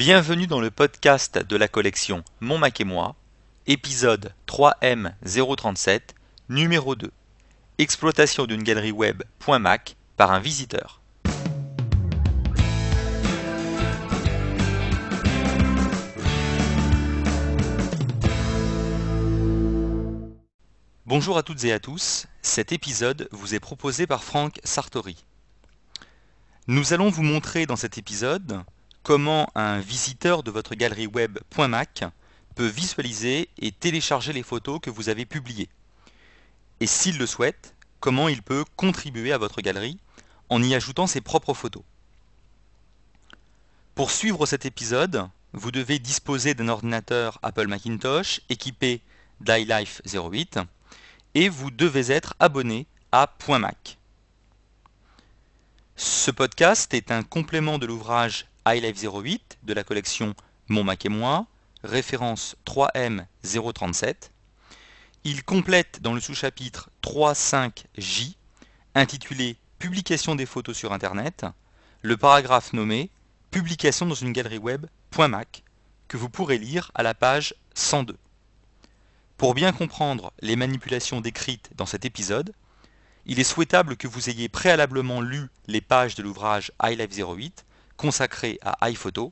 Bienvenue dans le podcast de la collection Mon Mac et moi, épisode 3M037, numéro 2. Exploitation d'une galerie web .mac par un visiteur. Bonjour à toutes et à tous, cet épisode vous est proposé par Franck Sartori. Nous allons vous montrer dans cet épisode comment un visiteur de votre galerie web .mac peut visualiser et télécharger les photos que vous avez publiées. Et s'il le souhaite, comment il peut contribuer à votre galerie en y ajoutant ses propres photos. Pour suivre cet épisode, vous devez disposer d'un ordinateur Apple Macintosh équipé d'iLife 08 et vous devez être abonné à .mac. Ce podcast est un complément de l'ouvrage iLife 08 de la collection Mon Mac et moi, référence 3M037. Il complète dans le sous-chapitre 3.5J, intitulé Publication des photos sur Internet, le paragraphe nommé Publication dans une galerie web .mac que vous pourrez lire à la page 102. Pour bien comprendre les manipulations décrites dans cet épisode, il est souhaitable que vous ayez préalablement lu les pages de l'ouvrage iLife 08 consacré à iPhoto,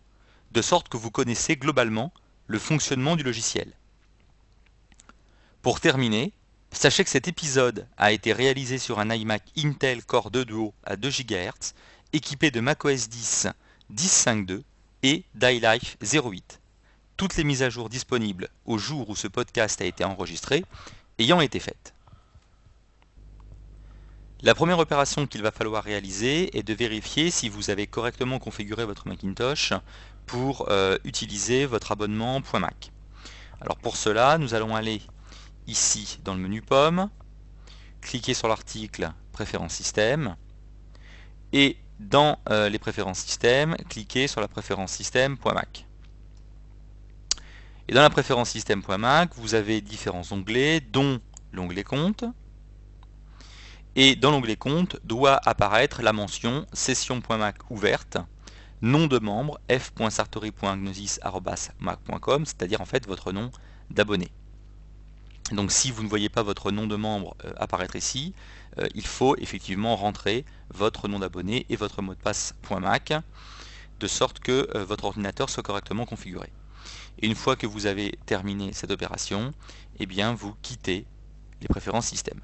de sorte que vous connaissez globalement le fonctionnement du logiciel. Pour terminer, sachez que cet épisode a été réalisé sur un iMac Intel Core 2 Duo à 2 GHz, équipé de macOS 10 10.5.2 et d'iLife 08. Toutes les mises à jour disponibles au jour où ce podcast a été enregistré ayant été faites. La première opération qu'il va falloir réaliser est de vérifier si vous avez correctement configuré votre Macintosh pour euh, utiliser votre abonnement .mac. Alors pour cela, nous allons aller ici dans le menu Pomme, cliquer sur l'article Préférences système et dans euh, les préférences système, cliquer sur la préférence système.mac. Et dans la préférence système.mac, vous avez différents onglets, dont l'onglet compte, et dans l'onglet compte doit apparaître la mention session.mac ouverte, nom de membre f.sartori.gnosis.mac.com, c'est-à-dire en fait votre nom d'abonné. Donc si vous ne voyez pas votre nom de membre euh, apparaître ici, euh, il faut effectivement rentrer votre nom d'abonné et votre mot de passe .mac de sorte que euh, votre ordinateur soit correctement configuré. Et une fois que vous avez terminé cette opération, eh bien vous quittez les préférences système.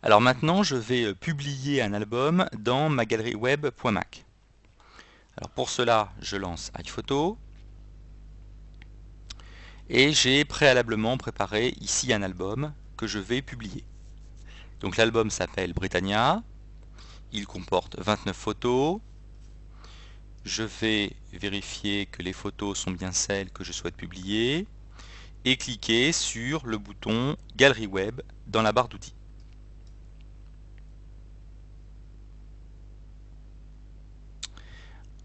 Alors maintenant, je vais euh, publier un album dans ma galerie web.mac. Alors pour cela, je lance iPhoto. Et j'ai préalablement préparé ici un album que je vais publier. Donc l'album s'appelle Britannia. Il comporte 29 photos. Je vais vérifier que les photos sont bien celles que je souhaite publier et cliquer sur le bouton Galerie Web dans la barre d'outils.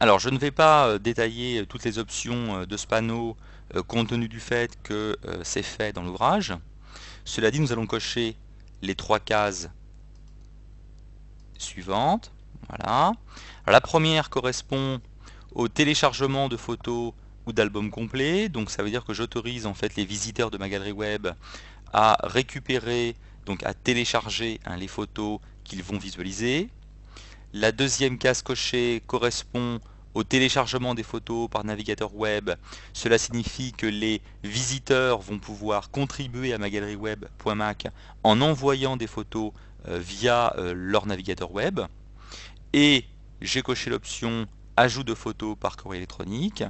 Alors je ne vais pas euh, détailler euh, toutes les options euh, de ce panneau compte tenu du fait que c'est fait dans l'ouvrage. Cela dit, nous allons cocher les trois cases suivantes. Voilà. la première correspond au téléchargement de photos ou d'albums complets. Donc ça veut dire que j'autorise en fait les visiteurs de ma galerie web à récupérer, donc à télécharger hein, les photos qu'ils vont visualiser. La deuxième case cochée correspond au téléchargement des photos par navigateur web. Cela signifie que les visiteurs vont pouvoir contribuer à ma galerie web.mac en envoyant des photos euh, via euh, leur navigateur web. Et j'ai coché l'option ajout de photos par courrier électronique,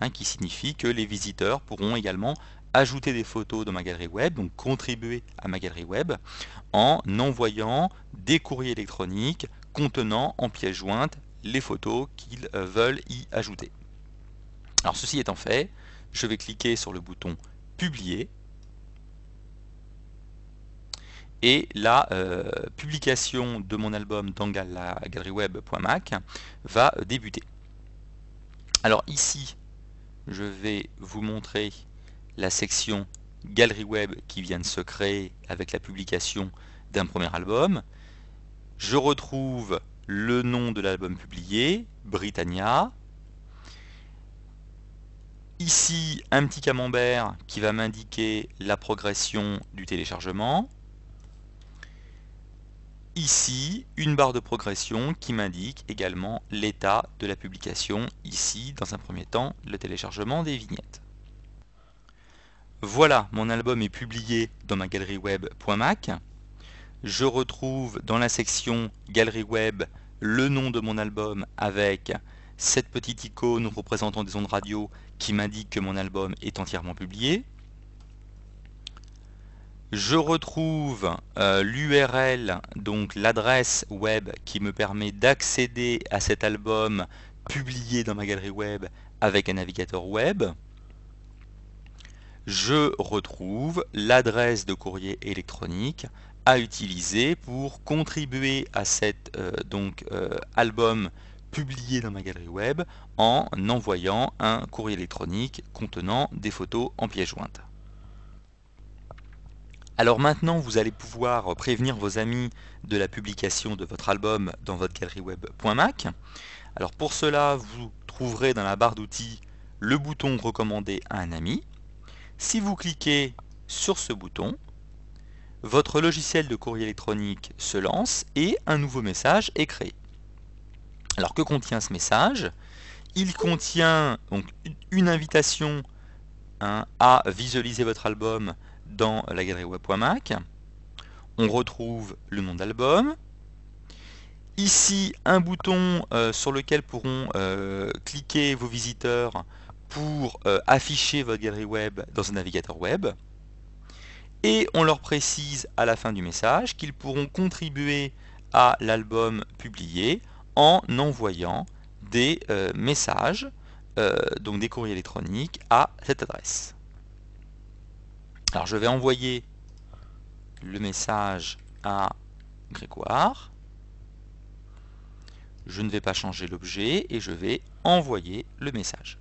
hein, qui signifie que les visiteurs pourront également ajouter des photos dans ma galerie web, donc contribuer à ma galerie web, en envoyant des courriers électroniques contenant en pièce jointe les photos qu'ils euh, veulent y ajouter. Alors ceci étant fait, je vais cliquer sur le bouton publier et la euh, publication de mon album dans la galerie web.mac va débuter. Alors ici, je vais vous montrer la section galerie web qui vient de se créer avec la publication d'un premier album. Je retrouve le nom de l'album publié, Britannia. Ici, un petit camembert qui va m'indiquer la progression du téléchargement. Ici, une barre de progression qui m'indique également l'état de la publication. Ici, dans un premier temps, le téléchargement des vignettes. Voilà, mon album est publié dans ma galerie web.mac. Je retrouve dans la section Galerie web le nom de mon album avec cette petite icône représentant des ondes radio qui m'indique que mon album est entièrement publié. Je retrouve euh, l'URL, donc l'adresse web qui me permet d'accéder à cet album publié dans ma galerie web avec un navigateur web je retrouve l'adresse de courrier électronique à utiliser pour contribuer à cet euh, donc, euh, album publié dans ma galerie web en envoyant un courrier électronique contenant des photos en pièce jointe. Alors maintenant, vous allez pouvoir prévenir vos amis de la publication de votre album dans votre galerie web.mac. Alors pour cela, vous trouverez dans la barre d'outils le bouton recommander à un ami. Si vous cliquez sur ce bouton, votre logiciel de courrier électronique se lance et un nouveau message est créé. Alors que contient ce message? Il contient une invitation hein, à visualiser votre album dans la galerie web.mac. On retrouve le nom d'album. Ici, un bouton euh, sur lequel pourront euh, cliquer vos visiteurs pour euh, afficher votre galerie web dans un navigateur web. Et on leur précise à la fin du message qu'ils pourront contribuer à l'album publié en envoyant des euh, messages, euh, donc des courriers électroniques, à cette adresse. Alors je vais envoyer le message à Grégoire. Je ne vais pas changer l'objet et je vais envoyer le message.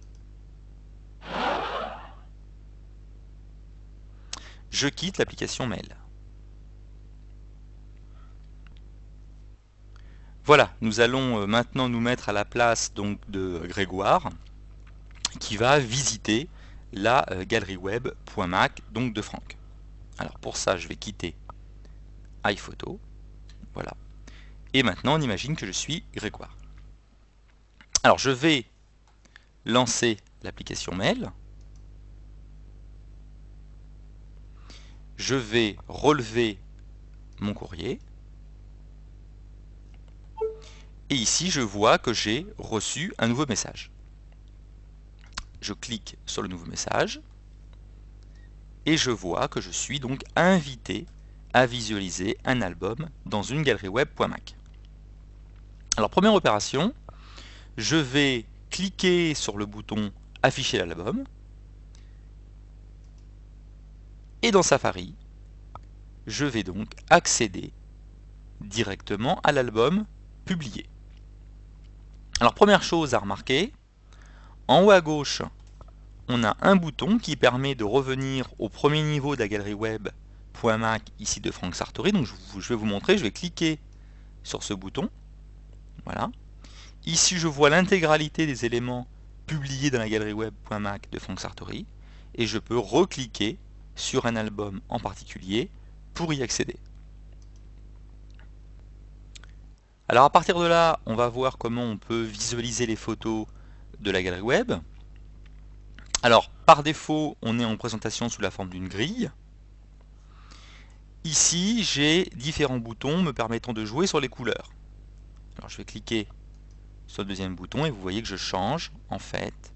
Je quitte l'application mail. Voilà, nous allons euh, maintenant nous mettre à la place donc de Grégoire qui va visiter la euh, galerie web.mac donc de Franck. Alors pour ça, je vais quitter iPhoto. Voilà. Et maintenant, on imagine que je suis Grégoire. Alors je vais lancer l'application mail. Je vais relever mon courrier. Et ici, je vois que j'ai reçu un nouveau message. Je clique sur le nouveau message et je vois que je suis donc invité à visualiser un album dans une galerie web.mac. Alors première opération, je vais cliquer sur le bouton afficher l'album et dans Safari, je vais donc accéder directement à l'album publié. Alors première chose à remarquer, en haut à gauche, on a un bouton qui permet de revenir au premier niveau de la galerie web.mac ici de Franck Sartori. Donc je vais vous montrer, je vais cliquer sur ce bouton. Voilà. Ici je vois l'intégralité des éléments publiés dans la galerie web.mac de Franck Sartori et je peux recliquer sur un album en particulier pour y accéder. Alors à partir de là, on va voir comment on peut visualiser les photos de la galerie web. Alors par défaut, on est en présentation sous la forme d'une grille. Ici, j'ai différents boutons me permettant de jouer sur les couleurs. Alors je vais cliquer sur le deuxième bouton et vous voyez que je change en fait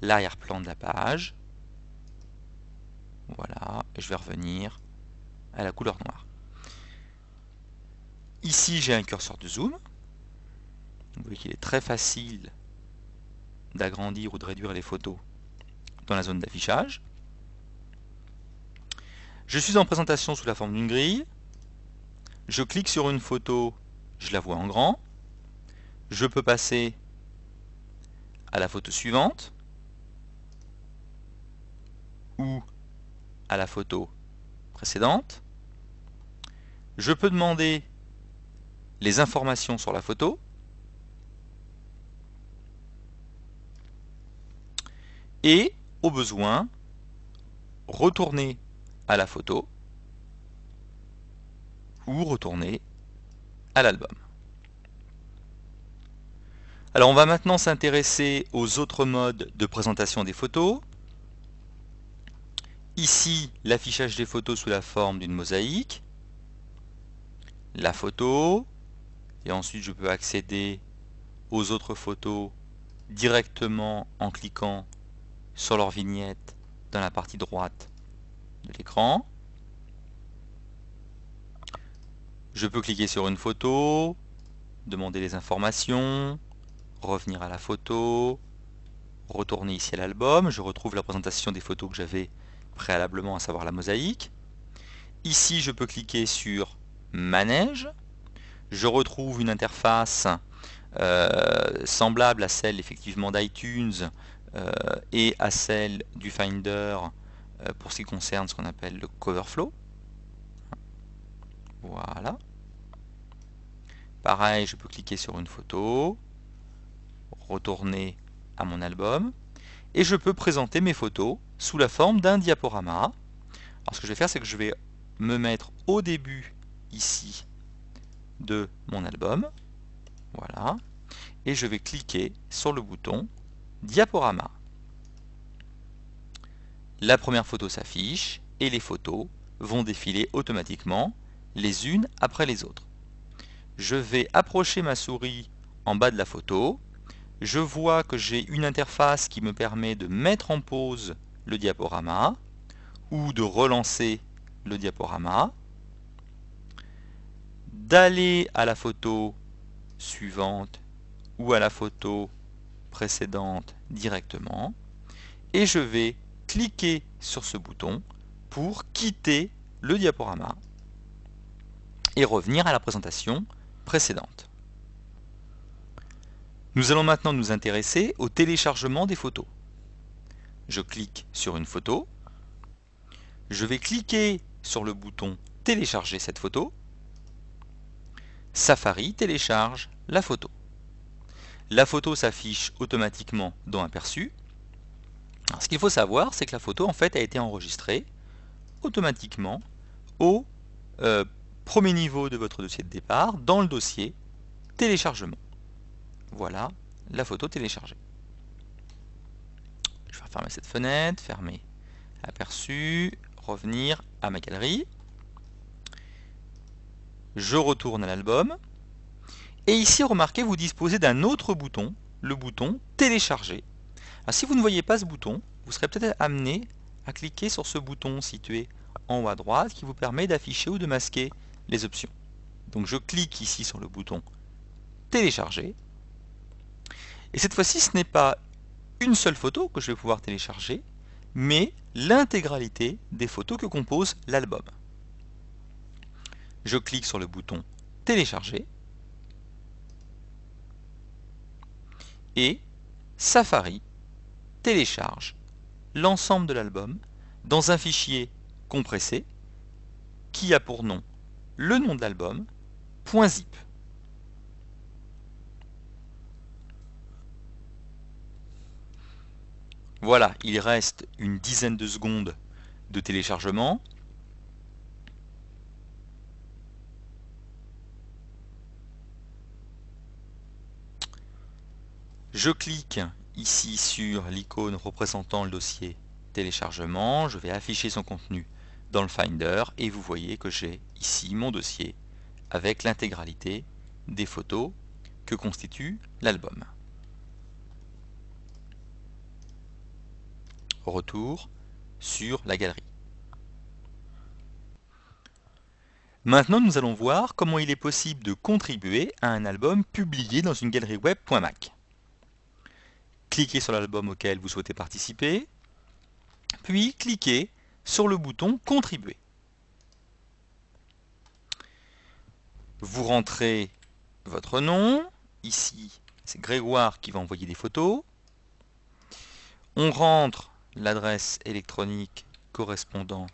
l'arrière-plan de la page voilà, je vais revenir à la couleur noire. Ici, j'ai un curseur de zoom. Vous voyez qu'il est très facile d'agrandir ou de réduire les photos dans la zone d'affichage. Je suis en présentation sous la forme d'une grille. Je clique sur une photo, je la vois en grand. Je peux passer à la photo suivante ou à la photo précédente. Je peux demander les informations sur la photo. Et, au besoin, retourner à la photo ou retourner à l'album. Alors on va maintenant s'intéresser aux autres modes de présentation des photos. Ici, l'affichage des photos sous la forme d'une mosaïque. La photo. Et ensuite, je peux accéder aux autres photos directement en cliquant sur leur vignette dans la partie droite de l'écran. Je peux cliquer sur une photo, demander les informations, revenir à la photo, retourner ici à l'album, je retrouve la présentation des photos que j'avais préalablement, à savoir la mosaïque. Ici, je peux cliquer sur Manège. Je retrouve une interface euh, semblable à celle effectivement d'iTunes euh, et à celle du Finder euh, pour ce qui concerne ce qu'on appelle le cover flow. Voilà. Pareil, je peux cliquer sur une photo, retourner à mon album, et je peux présenter mes photos sous la forme d'un diaporama. Alors ce que je vais faire, c'est que je vais me mettre au début ici de mon album. Voilà. Et je vais cliquer sur le bouton diaporama. La première photo s'affiche et les photos vont défiler automatiquement les unes après les autres. Je vais approcher ma souris en bas de la photo. Je vois que j'ai une interface qui me permet de mettre en pause le diaporama ou de relancer le diaporama, d'aller à la photo suivante ou à la photo précédente directement et je vais cliquer sur ce bouton pour quitter le diaporama et revenir à la présentation précédente. Nous allons maintenant nous intéresser au téléchargement des photos. Je clique sur une photo, je vais cliquer sur le bouton télécharger cette photo, Safari télécharge la photo. La photo s'affiche automatiquement dans Aperçu. ce qu'il faut savoir, c'est que la photo en fait a été enregistrée automatiquement au euh, premier niveau de votre dossier de départ dans le dossier téléchargement. Voilà la photo téléchargée. Je vais fermer cette fenêtre, fermer aperçu, revenir à ma galerie. Je retourne à l'album. Et ici, remarquez, vous disposez d'un autre bouton, le bouton télécharger. si vous ne voyez pas ce bouton, vous serez peut-être amené à cliquer sur ce bouton situé en haut à droite qui vous permet d'afficher ou de masquer les options. Donc je clique ici sur le bouton télécharger. Et cette fois-ci, ce n'est pas une seule photo que je vais pouvoir télécharger, mais l'intégralité des photos que compose l'album. Je clique sur le bouton télécharger et Safari télécharge l'ensemble de l'album dans un fichier compressé qui a pour nom le nom de l'album, .zip. Voilà, il reste une dizaine de secondes de téléchargement. Je clique ici sur l'icône représentant le dossier téléchargement. Je vais afficher son contenu dans le Finder et vous voyez que j'ai ici mon dossier avec l'intégralité des photos que constitue l'album. Retour sur la galerie. Maintenant, nous allons voir comment il est possible de contribuer à un album publié dans une galerie web.mac. Cliquez sur l'album auquel vous souhaitez participer, puis cliquez sur le bouton Contribuer. Vous rentrez votre nom, ici c'est Grégoire qui va envoyer des photos. On rentre l'adresse électronique correspondant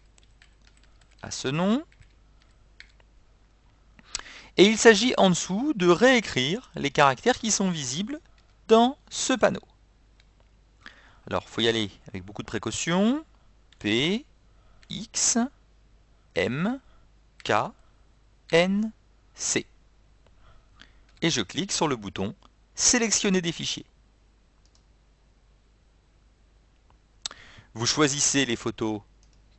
à ce nom. Et il s'agit en dessous de réécrire les caractères qui sont visibles dans ce panneau. Alors, il faut y aller avec beaucoup de précaution. P, X, M, K, N, C. Et je clique sur le bouton Sélectionner des fichiers. Vous choisissez les photos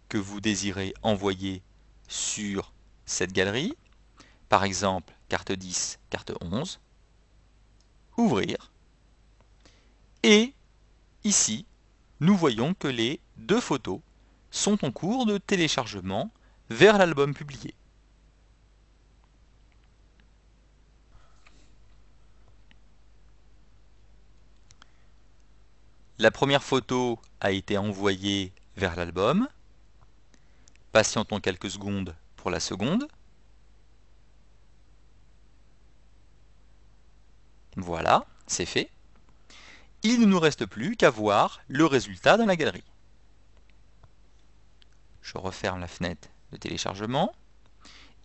que vous désirez envoyer sur cette galerie. Par exemple, carte 10, carte 11. Ouvrir. Et ici, nous voyons que les deux photos sont en cours de téléchargement vers l'album publié. La première photo a été envoyée vers l'album. Patientons quelques secondes pour la seconde. Voilà, c'est fait. Il ne nous reste plus qu'à voir le résultat dans la galerie. Je referme la fenêtre de téléchargement.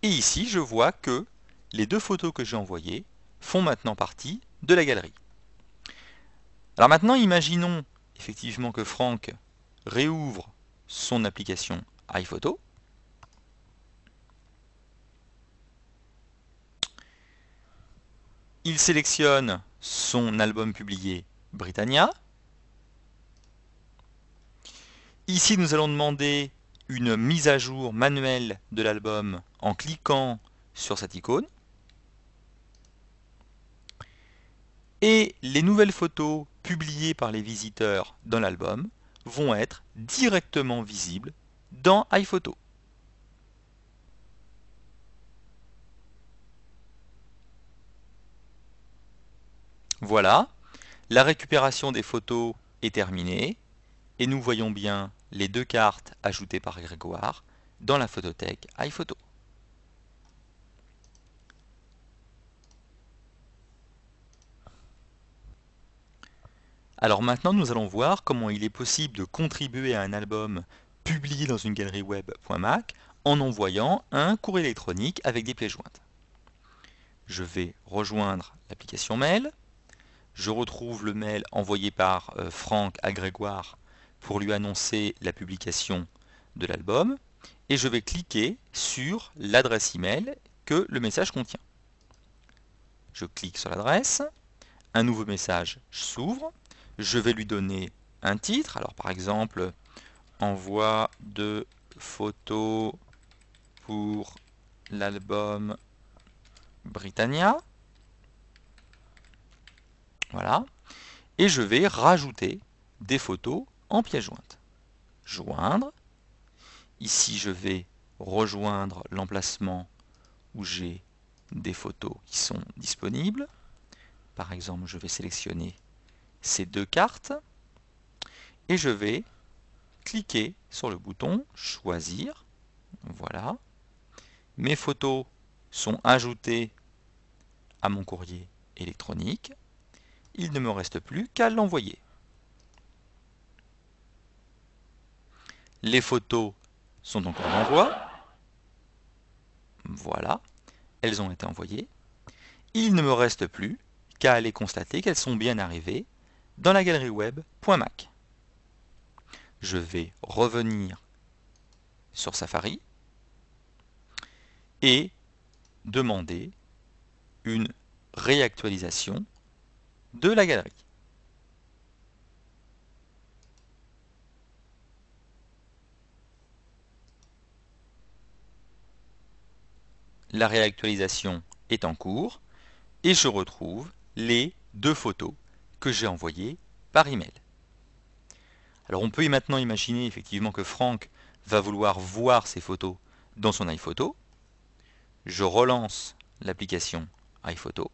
Et ici, je vois que les deux photos que j'ai envoyées font maintenant partie de la galerie. Alors maintenant, imaginons effectivement que Franck réouvre son application iPhoto. Il sélectionne son album publié Britannia. Ici, nous allons demander une mise à jour manuelle de l'album en cliquant sur cette icône. Et les nouvelles photos publiées par les visiteurs dans l'album vont être directement visibles dans iPhoto. Voilà, la récupération des photos est terminée et nous voyons bien les deux cartes ajoutées par Grégoire dans la photothèque iPhoto. Alors maintenant, nous allons voir comment il est possible de contribuer à un album publié dans une galerie web.mac en envoyant un courrier électronique avec des pièces jointes. Je vais rejoindre l'application mail. Je retrouve le mail envoyé par euh, Franck à Grégoire pour lui annoncer la publication de l'album et je vais cliquer sur l'adresse email que le message contient. Je clique sur l'adresse, un nouveau message s'ouvre je vais lui donner un titre. Alors par exemple, envoi de photos pour l'album Britannia. Voilà. Et je vais rajouter des photos en pièce jointe. Joindre. Ici, je vais rejoindre l'emplacement où j'ai des photos qui sont disponibles. Par exemple, je vais sélectionner ces deux cartes et je vais cliquer sur le bouton choisir. Voilà. Mes photos sont ajoutées à mon courrier électronique. Il ne me reste plus qu'à l'envoyer. Les photos sont encore d'envoi. Voilà, elles ont été envoyées. Il ne me reste plus qu'à aller constater qu'elles sont bien arrivées dans la galerie web.mac. Je vais revenir sur Safari et demander une réactualisation de la galerie. La réactualisation est en cours et je retrouve les deux photos que j'ai envoyé par email. Alors on peut maintenant imaginer effectivement que Franck va vouloir voir ces photos dans son iPhoto. Je relance l'application iPhoto.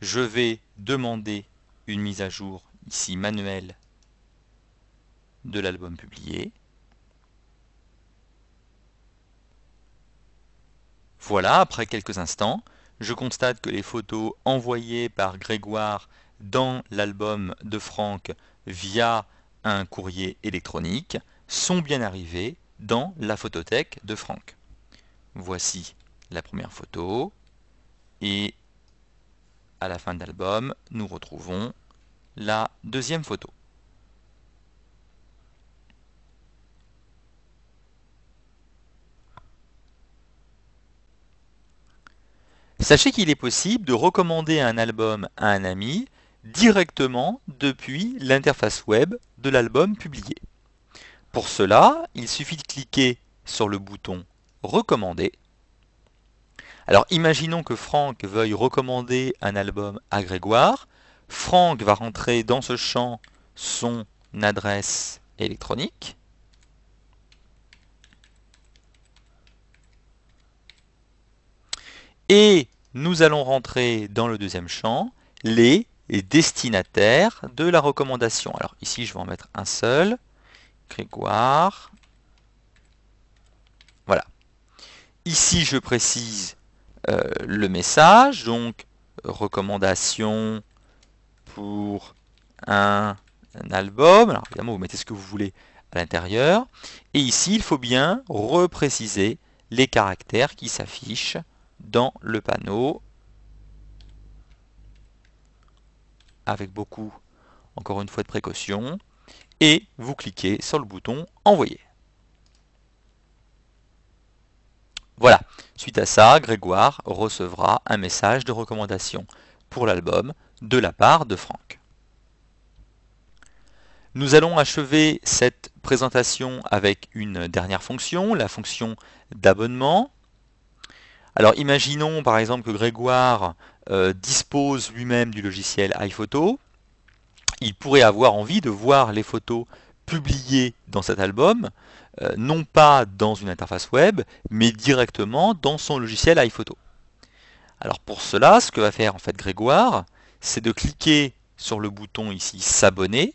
Je vais demander une mise à jour ici manuelle de l'album publié. Voilà, après quelques instants, je constate que les photos envoyées par Grégoire dans l'album de Franck via un courrier électronique sont bien arrivés dans la photothèque de Franck. Voici la première photo, Et à la fin de l'album, nous retrouvons la deuxième photo. Sachez qu'il est possible de recommander un album à un ami directement depuis l'interface web de l'album publié. Pour cela, il suffit de cliquer sur le bouton Recommander. Alors imaginons que Franck veuille recommander un album à Grégoire. Franck va rentrer dans ce champ son adresse électronique. Et nous allons rentrer dans le deuxième champ les destinataires de la recommandation. Alors ici, je vais en mettre un seul. Grégoire. Voilà. Ici, je précise euh, le message. Donc, recommandation pour un, un album. Alors évidemment, vous mettez ce que vous voulez à l'intérieur. Et ici, il faut bien repréciser les caractères qui s'affichent dans le panneau avec beaucoup, encore une fois, de précaution et vous cliquez sur le bouton Envoyer. Voilà, suite à ça, Grégoire recevra un message de recommandation pour l'album de la part de Franck. Nous allons achever cette présentation avec une dernière fonction, la fonction d'abonnement. Alors imaginons par exemple que Grégoire euh, dispose lui-même du logiciel iPhoto. Il pourrait avoir envie de voir les photos publiées dans cet album, euh, non pas dans une interface web, mais directement dans son logiciel iPhoto. Alors pour cela, ce que va faire en fait Grégoire, c'est de cliquer sur le bouton ici s'abonner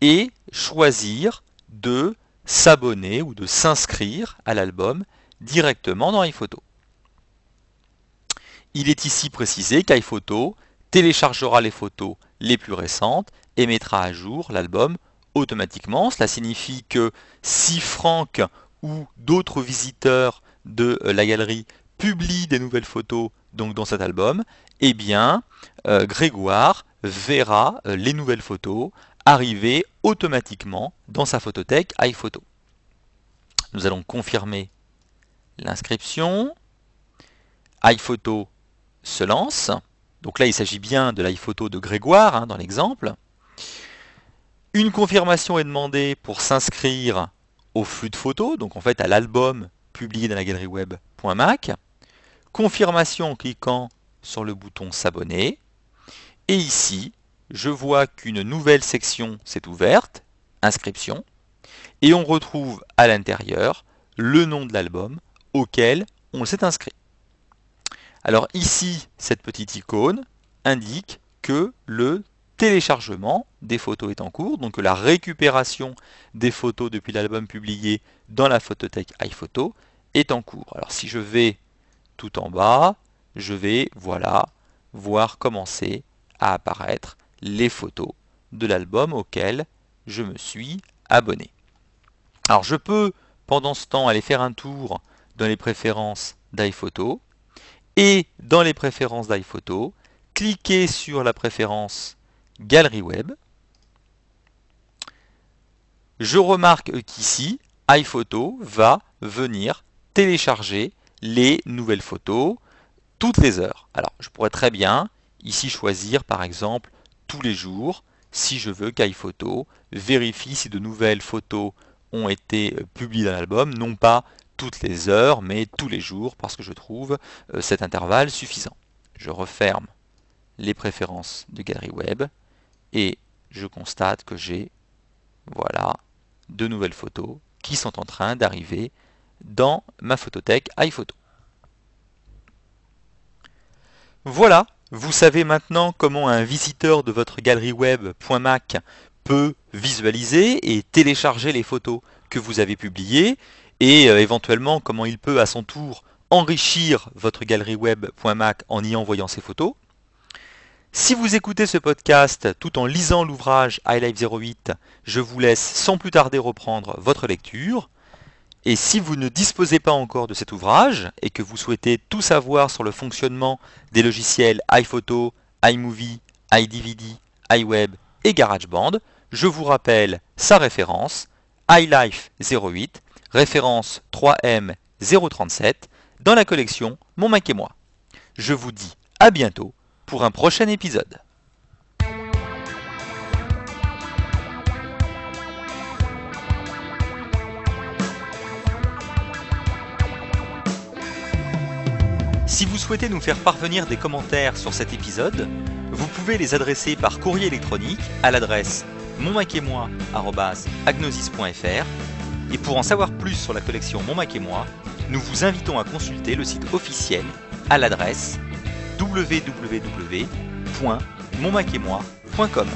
et choisir de s'abonner ou de s'inscrire à l'album directement dans iPhoto. Il est ici précisé qu'iPhoto téléchargera les photos les plus récentes et mettra à jour l'album automatiquement. Cela signifie que si Franck ou d'autres visiteurs de la galerie publient des nouvelles photos dans cet album, eh bien euh, Grégoire verra euh, les nouvelles photos arriver automatiquement dans sa photothèque iPhoto. Nous allons confirmer l'inscription. iPhoto se lance. Donc là, il s'agit bien de l'iPhoto de Grégoire hein, dans l'exemple. Une confirmation est demandée pour s'inscrire au flux de photos, donc en fait à l'album publié dans la galerie web.mac. Confirmation en cliquant sur le bouton s'abonner. Et ici, je vois qu'une nouvelle section s'est ouverte, inscription, et on retrouve à l'intérieur le nom de l'album auquel on s'est inscrit. Alors ici, cette petite icône indique que le téléchargement des photos est en cours, donc que la récupération des photos depuis l'album publié dans la photothèque iPhoto est en cours. Alors si je vais tout en bas, je vais, voilà, voir commencer à apparaître les photos de l'album auquel je me suis abonné. Alors je peux, pendant ce temps, aller faire un tour dans les préférences d'iPhoto et dans les préférences d'iPhoto, cliquez sur la préférence Galerie Web. Je remarque qu'ici, iPhoto va venir télécharger les nouvelles photos toutes les heures. Alors, je pourrais très bien ici choisir par exemple tous les jours si je veux qu'iPhoto vérifie si de nouvelles photos ont été publiées dans l'album, non pas toutes les heures, mais tous les jours, parce que je trouve euh, cet intervalle suffisant. Je referme les préférences de Galerie Web et je constate que j'ai voilà, de nouvelles photos qui sont en train d'arriver dans ma photothèque iPhoto. Voilà, vous savez maintenant comment un visiteur de votre galerie web.mac peut visualiser et télécharger les photos que vous avez publiées et euh, éventuellement comment il peut à son tour enrichir votre galerie web.mac en y envoyant ses photos. Si vous écoutez ce podcast tout en lisant l'ouvrage iLife 08, je vous laisse sans plus tarder reprendre votre lecture. Et si vous ne disposez pas encore de cet ouvrage et que vous souhaitez tout savoir sur le fonctionnement des logiciels iPhoto, iMovie, iDVD, iWeb et GarageBand, je vous rappelle sa référence, iLife 08, référence 3M037, dans la collection Mon Mac et moi. Je vous dis à bientôt pour un prochain épisode. Si vous souhaitez nous faire parvenir des commentaires sur cet épisode, vous pouvez les adresser par courrier électronique à l'adresse monmac-et-moi@agnosis.fr. Et pour en savoir plus sur la collection Mon Mac et moi, nous vous invitons à consulter le site officiel à l'adresse www.monmac-et-moi.com.